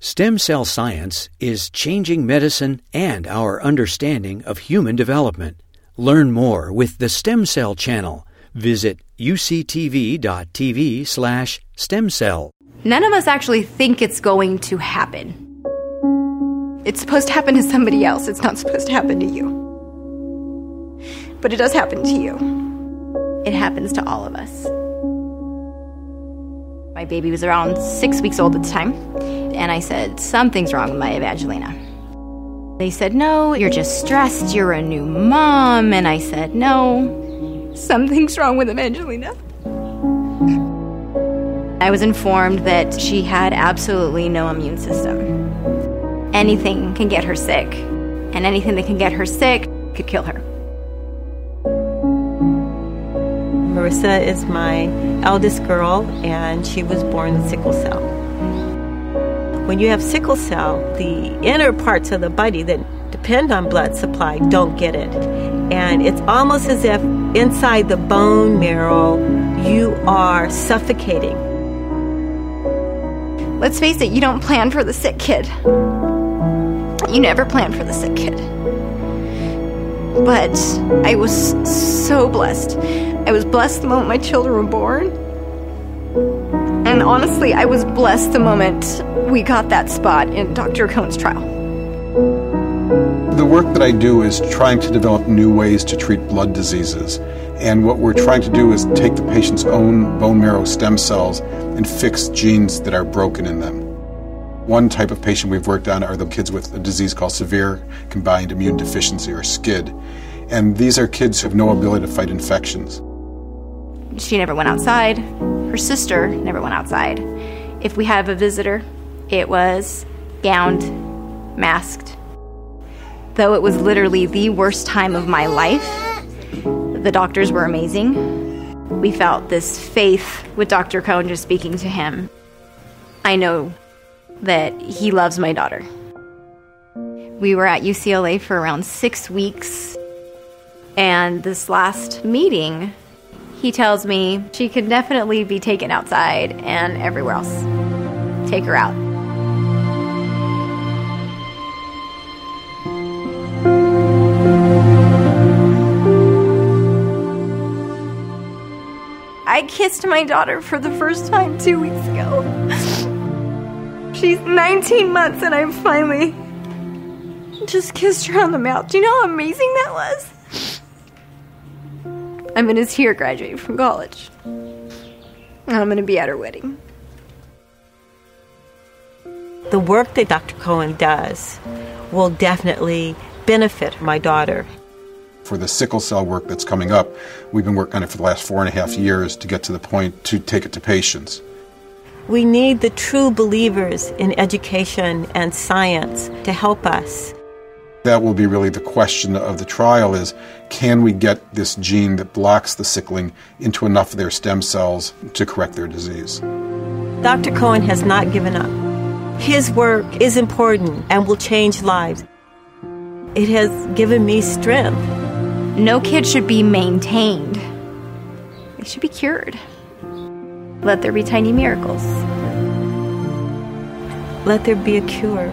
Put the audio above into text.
Stem cell science is changing medicine and our understanding of human development. Learn more with the Stem Cell Channel. Visit uctv.tv slash stem cell. None of us actually think it's going to happen. It's supposed to happen to somebody else. It's not supposed to happen to you. But it does happen to you. It happens to all of us. My baby was around six weeks old at the time, and I said, Something's wrong with my Evangelina. They said, No, you're just stressed. You're a new mom. And I said, No, something's wrong with Evangelina. I was informed that she had absolutely no immune system. Anything can get her sick, and anything that can get her sick could kill her. Marissa is my eldest girl, and she was born sickle cell. When you have sickle cell, the inner parts of the body that depend on blood supply don't get it. And it's almost as if inside the bone marrow, you are suffocating. Let's face it, you don't plan for the sick kid. You never plan for the sick kid. But I was so blessed. I was blessed the moment my children were born. Honestly, I was blessed the moment we got that spot in Dr. Kohn's trial. The work that I do is trying to develop new ways to treat blood diseases. And what we're trying to do is take the patient's own bone marrow stem cells and fix genes that are broken in them. One type of patient we've worked on are the kids with a disease called severe combined immune deficiency or SCID. And these are kids who have no ability to fight infections. She never went outside. Her sister never went outside. If we have a visitor, it was gowned, masked. Though it was literally the worst time of my life, the doctors were amazing. We felt this faith with Dr. Kohn just speaking to him. I know that he loves my daughter. We were at UCLA for around six weeks, and this last meeting, he tells me she can definitely be taken outside and everywhere else. Take her out. I kissed my daughter for the first time two weeks ago. She's 19 months and I finally just kissed her on the mouth. Do you know how amazing that was? I'm going to see her graduate from college. And I'm going to be at her wedding. The work that Dr. Kohn does will definitely benefit my daughter. For the sickle cell work that's coming up, we've been working on it for the last four and a half years to get to the point to take it to patients. We need the true believers in education and science to help us. That will be really the question of the trial is can we get this gene that blocks the sickling into enough of their stem cells to correct their disease? Dr. Kohn has not given up. His work is important and will change lives. It has given me strength. No kid should be maintained, they should be cured. Let there be tiny miracles. Let there be a cure.